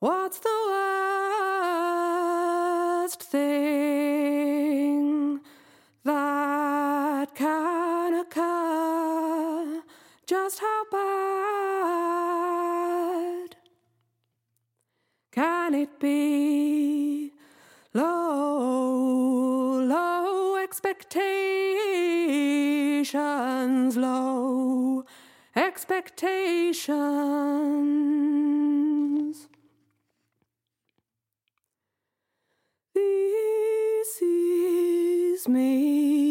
What's the worst thing that can occur? Just how bad can it be? Low, low expectations, low expectations. Me.